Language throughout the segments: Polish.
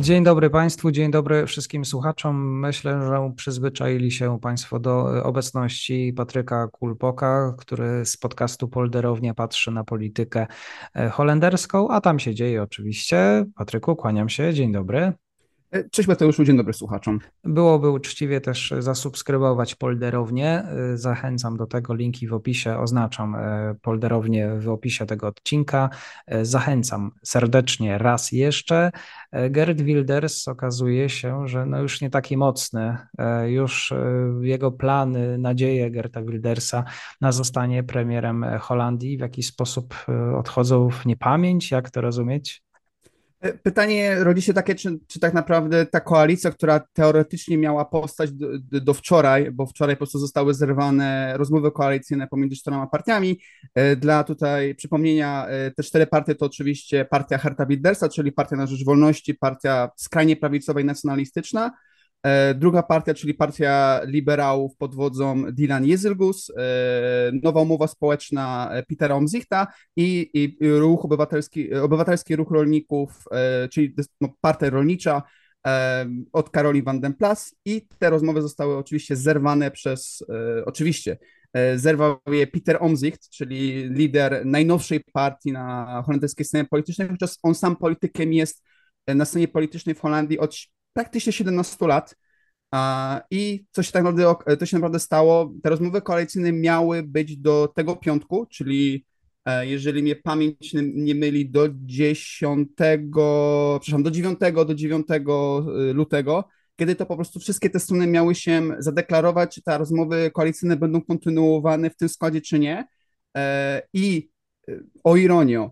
Dzień dobry Państwu, dzień dobry wszystkim słuchaczom. Myślę, że przyzwyczaili się Państwo do obecności Patryka Kulpoka, który z podcastu Polderownia patrzy na politykę e, holenderską, a tam się dzieje oczywiście. Patryku, kłaniam się, dzień dobry. E, cześć Mateuszu, dzień dobry słuchaczom. Byłoby uczciwie też zasubskrybować polderownię. E, zachęcam do tego, linki w opisie, oznaczam e, polderownię w opisie tego odcinka. Zachęcam serdecznie raz jeszcze. Gerd Wilders okazuje się, że no już nie taki mocny. Już jego plany, nadzieje Gerta Wildersa na zostanie premierem Holandii w jakiś sposób odchodzą w niepamięć. Jak to rozumieć? E, pytanie rodzi się takie, czy, czy tak naprawdę ta koalicja, która teoretycznie miała postać do, do, wczoraj, bo wczoraj po prostu zostały zerwane rozmowy koalicyjne pomiędzy czterema partiami. E, dla tutaj przypomnienia, e, te cztery partie to oczywiście partia Herta Wildersa, czyli Partia na Rzecz Wolności, partia skrajnie prawicowa i nacjonalistyczna, druga partia, czyli partia liberałów pod wodzą Dylan Jezylgus, e, nowa umowa społeczna e, Petera Omzichta i, i ruch obywatelski, obywatelski ruch rolników, czyli no, partia rolnicza od Karoli van den Plas. I te rozmowy zostały oczywiście zerwane przez, oczywiście, zerwał je Peter Omzicht, czyli lider najnowszej partii na holenderskiej scenie politycznej, chociaż on sam politykiem jest na scenie politycznej w Holandii od praktycznie 17 lat. I co się tak naprawdę, to się naprawdę stało, te rozmowy koalicyjne miały być do tego piątku, czyli e, jeżeli mnie pamięć nie myli, do 10, przepraszam, do 9, do 9 e, lutego, kiedy to po prostu wszystkie te strony miały się zadeklarować, czy te rozmowy koalicyjne będą kontynuowane w tym składzie, czy nie. E, I o ironię,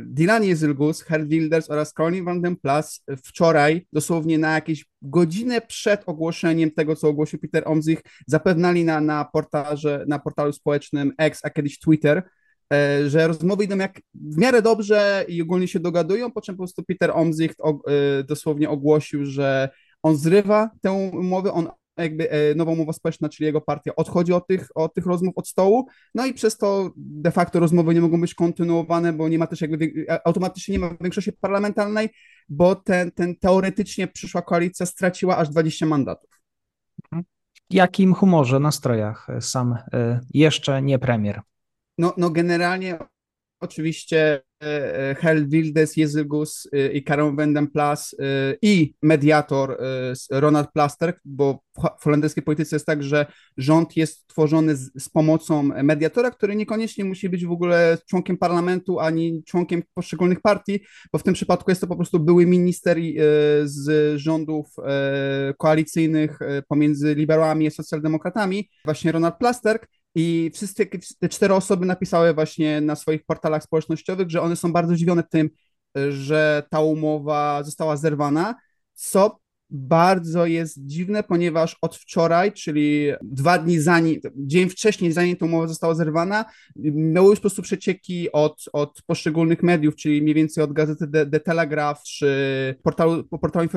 Dylan Jezylgus, Herr Wilders oraz Caroline van den Plas wczoraj, dosłownie na jakieś godzinę przed ogłoszeniem tego, co ogłosił Peter Omzich, zapewniali na, na, portalze, na portalu społecznym X, a kiedyś Twitter, e, że rozmowy idą jak w miarę dobrze i ogólnie się dogadują, po czym po prostu Peter Omzich e, dosłownie ogłosił, że on zrywa tę umowę, on jakby e, nowa umowa społeczna, czyli jego partia odchodzi od tych, od tych rozmów od stołu, no i przez to de facto rozmowy nie mogą być kontynuowane, bo nie ma też jakby, e, automatycznie nie ma większości parlamentarnej, bo ten, ten teoretycznie przyszła koalicja straciła aż 20 mandatów. Mhm. Jakim humorze, nastrojach sam e, jeszcze nie premier? No, no generalnie oczywiście Hel Wildes, Jezygus e, i Karol Wendenplas e, i mediator Ronald Plaster, bo w holenderskiej polityce jest tak, że rząd jest tworzony z, z, pomocą mediatora, który niekoniecznie musi być w ogóle członkiem parlamentu ani członkiem poszczególnych partii, bo w tym przypadku jest to po prostu były minister z rządów koalicyjnych pomiędzy liberałami a socjaldemokratami, właśnie Ronald Plasterk, i wszystkie te cztery osoby napisały właśnie na swoich portalach społecznościowych, że one są bardzo zdziwione tym, że ta umowa została zerwana, co bardzo jest dziwne, ponieważ od wczoraj, czyli dwa dni zanim, dzień wcześniej, zanim ta umowa została zerwana, miały już po prostu przecieki od, od poszczególnych mediów, czyli mniej więcej od gazety The, The Telegraph, czy portalu, portalu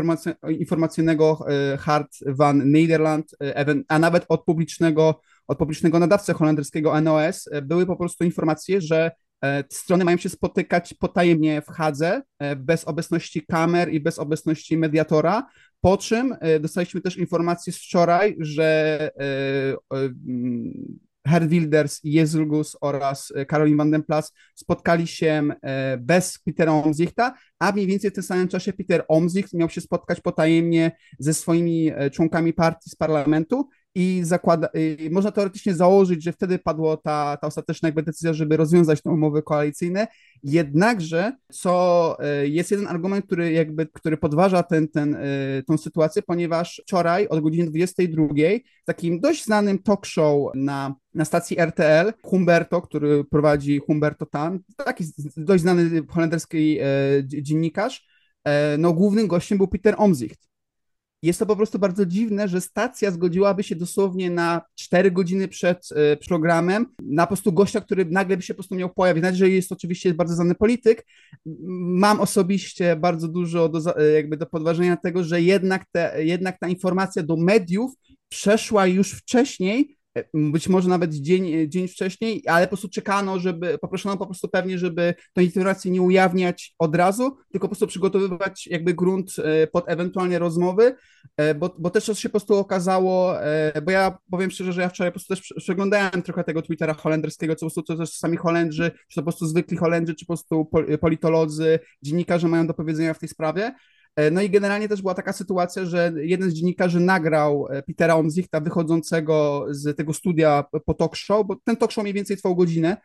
informacyjnego e, Hart van Nederland, e, a nawet od publicznego od publicznego nadawcy holenderskiego NOS e, były po prostu informacje, że e, strony mają się spotykać potajemnie w Hadze, e, bez obecności kamer i bez obecności mediatora, po czym dostaliśmy też informację z wczoraj, że Herr Wilders, Jezulgus oraz Karolin van den Plas spotkali się bez Petera Omzichta, a mniej więcej w tym samym czasie Peter Omzicht miał się spotkać potajemnie ze swoimi członkami partii z parlamentu i zakłada, i można teoretycznie założyć, że wtedy padła ta, ta ostateczna jakby decyzja, żeby rozwiązać te umowy koalicyjne, jednakże, co e, jest jeden argument, który jakby, który podważa ten, ten, e, tą sytuację, ponieważ wczoraj od godziny 22 w takim dość znanym talk show na, na stacji RTL Humberto, który prowadzi Humberto Tan, taki dość znany holenderski dziennikarz, no głównym gościem był Peter Omzicht. Jest to po prostu bardzo dziwne, że stacja zgodziłaby się dosłownie na 4 godziny przed y, programem na po prostu gościa, który nagle by się po prostu miał pojawić. Nawet jeżeli jest oczywiście bardzo znany polityk, mam osobiście bardzo dużo do, y, jakby do podważenia tego, że jednak, te, jednak ta informacja do mediów przeszła już wcześniej, być może nawet dzień, dzień wcześniej, ale po prostu czekano, żeby, poproszono po prostu pewnie, żeby tą informację nie ujawniać od razu, tylko po prostu przygotowywać jakby grunt e, pod ewentualnie rozmowy, e, bo, bo też się po prostu okazało, e, bo ja powiem szczerze, że ja wczoraj po prostu też przeglądałem trochę tego Twittera holenderskiego, co po prostu to też sami Holendrzy, czy to po prostu zwykli Holendrzy, czy po prostu politolodzy, dziennikarze mają do powiedzenia w tej sprawie, E, no i generalnie też była taka sytuacja, że jeden z dziennikarzy nagrał e, Petera Omzichta wychodzącego z tego studia po talk show, bo ten talk show mniej więcej trwał godzinę,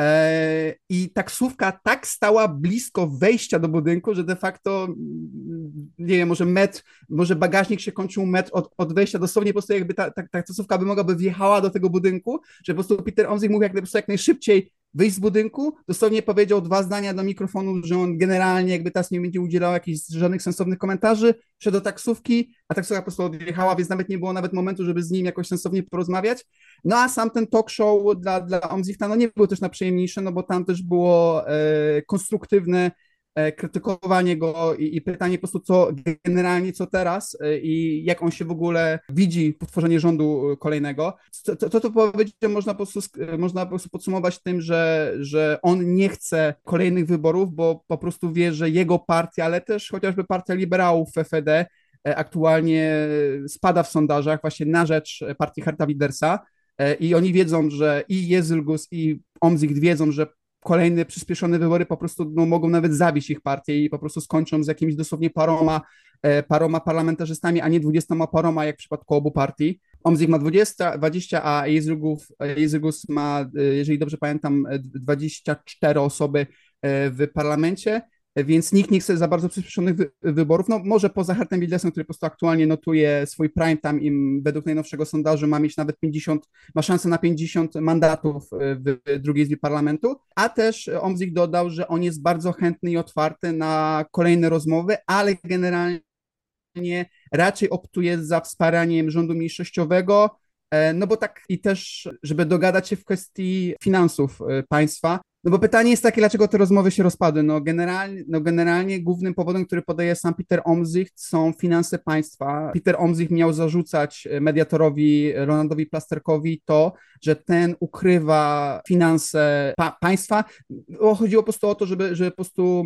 e, i taksówka tak stała blisko wejścia do budynku, że de facto, mm, nie wiem, może metr, może bagażnik się kończył metr od, od wejścia, dosłownie po prostu jakby ta, ta, ta taksówka by mogłaby wjechała do tego budynku, że po prostu Peter Omzik mógł jak, jak najszybciej wyjść z budynku, dosłownie powiedział dwa zdania do mikrofonu, że on generalnie jakby teraz nie będzie udzielał jakichś żadnych sensownych komentarzy, szedł do taksówki, a taksówka po prostu odjechała, więc nawet nie było nawet momentu, żeby z nim jakoś sensownie porozmawiać. No a sam ten talk show dla, dla Omzichta no nie był też najprzyjemniejszy, no bo tam też było e, konstruktywne krytykowanie go i, i, pytanie po prostu, co generalnie, co teraz e, i jak on się w ogóle widzi powtórzenie rządu kolejnego. To, to, to powiedzieć, można po, prostu, można po prostu podsumować tym, że, że on nie chce kolejnych wyborów, bo po prostu wie, że jego partia, ale też chociażby partia liberałów FFD e aktualnie spada w sondażach właśnie na rzecz partii Harta Widersa i oni wiedzą, że i Jezylgus i Omzik wiedzą, że kolejne przyspieszone wybory po prostu no, mogą nawet zabić ich partię i po prostu skończą z jakimiś dosłownie paroma, e, paroma parlamentarzystami, a nie dwudziestoma paroma, jak w przypadku obu partii. Omzik ma 20, 20 a Jezygus ma, e, jeżeli dobrze pamiętam, 24 osoby e, w parlamencie więc nikt nie chce za bardzo przyspieszonych wy wyborów. No może poza Hertem Wildesem, który po prostu aktualnie notuje swój prime time i według najnowszego sondażu ma mieć nawet 50, ma szansę na 50 mandatów e, w drugiej izbie parlamentu, a też Omzik dodał, że on jest bardzo chętny i otwarty na kolejne rozmowy, ale generalnie raczej optuje za wsparaniem rządu mniejszościowego, e, no bo tak i też, żeby dogadać się w kwestii finansów e, państwa, no bo pytanie jest takie, dlaczego te rozmowy się rozpadły? No generalnie, no generalnie głównym powodem, który podaje sam Peter Omzicht są finanse państwa. Peter Omzicht miał zarzucać mediatorowi Ronaldowi Plasterkowi to, że ten ukrywa finanse pa państwa. Chodziło po prostu o to, żeby, żeby po prostu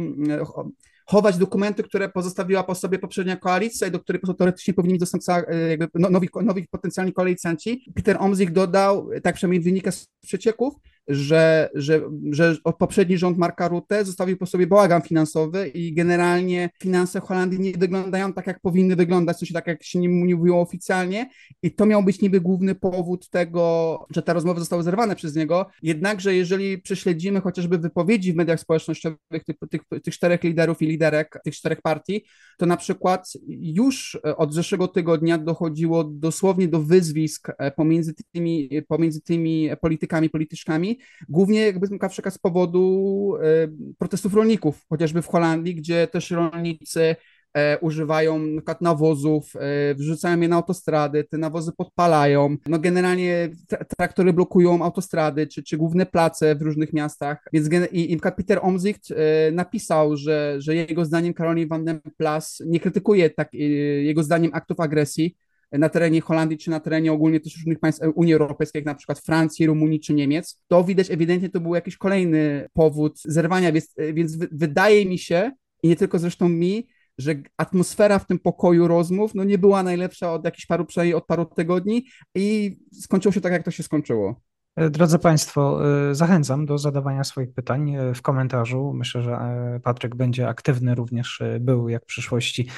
chować dokumenty, które pozostawiła po sobie poprzednia koalicja i do której teoretycznie powinni być dostępcy e, jakby no, nowi, nowi potencjalni koalicjanci. Peter Omzik dodał, tak przynajmniej wynika z przecieków, że, że, że poprzedni rząd Marka Rutte zostawił po sobie bałagan finansowy i generalnie finanse Holandii nie wyglądają tak, jak powinny wyglądać, sensie tak, jak się nie mówiło oficjalnie. I to miał być niby główny powód tego, że te rozmowy zostały zerwane przez niego, jednakże jeżeli prześledzimy chociażby wypowiedzi w mediach społecznościowych tych, tych, tych czterech liderów i liderek tych czterech partii, to na przykład już od zeszłego tygodnia dochodziło dosłownie do wyzwisk e, pomiędzy tymi, pomiędzy tymi politykami, polityczkami, głównie jakby z powodu e, protestów rolników, chociażby w Holandii, gdzie też rolnicy e, używają na nawozów, e, wrzucają je na autostrady, te nawozy podpalają, no generalnie traktory blokują autostrady, czy, czy główne place w różnych miastach, więc i, i Peter Omzicht napisał, że, że jego zdaniem Caroline van den Plas nie krytykuje tak, jego zdaniem aktów agresji, na terenie Holandii, czy na terenie ogólnie też różnych państw Unii Europejskiej, jak na przykład Francji, Rumunii czy Niemiec, to widać ewidentnie to był jakiś kolejny powód zerwania, więc, więc wydaje mi się, i nie tylko zresztą mi, że atmosfera w tym pokoju rozmów no nie była najlepsza od jakichś paru, przynajmniej od paru tygodni i skończyło się tak, jak to się skończyło. E, drodzy Państwo, e, zachęcam do zadawania swoich pytań e, w komentarzu. Myślę, że Patryk będzie aktywny również był jak w przyszłości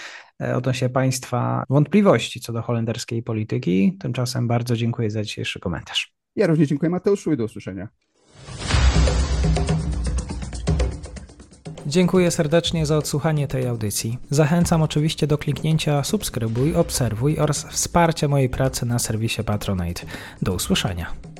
odnośnie Państwa wątpliwości co do holenderskiej polityki. Tymczasem bardzo dziękuję za dzisiejszy komentarz. Ja również dziękuję Mateuszu i do usłyszenia. Dziękuję serdecznie za odsłuchanie tej audycji. Zachęcam oczywiście do kliknięcia subskrybuj, obserwuj oraz wsparcia mojej pracy na serwisie Patronite. Do usłyszenia.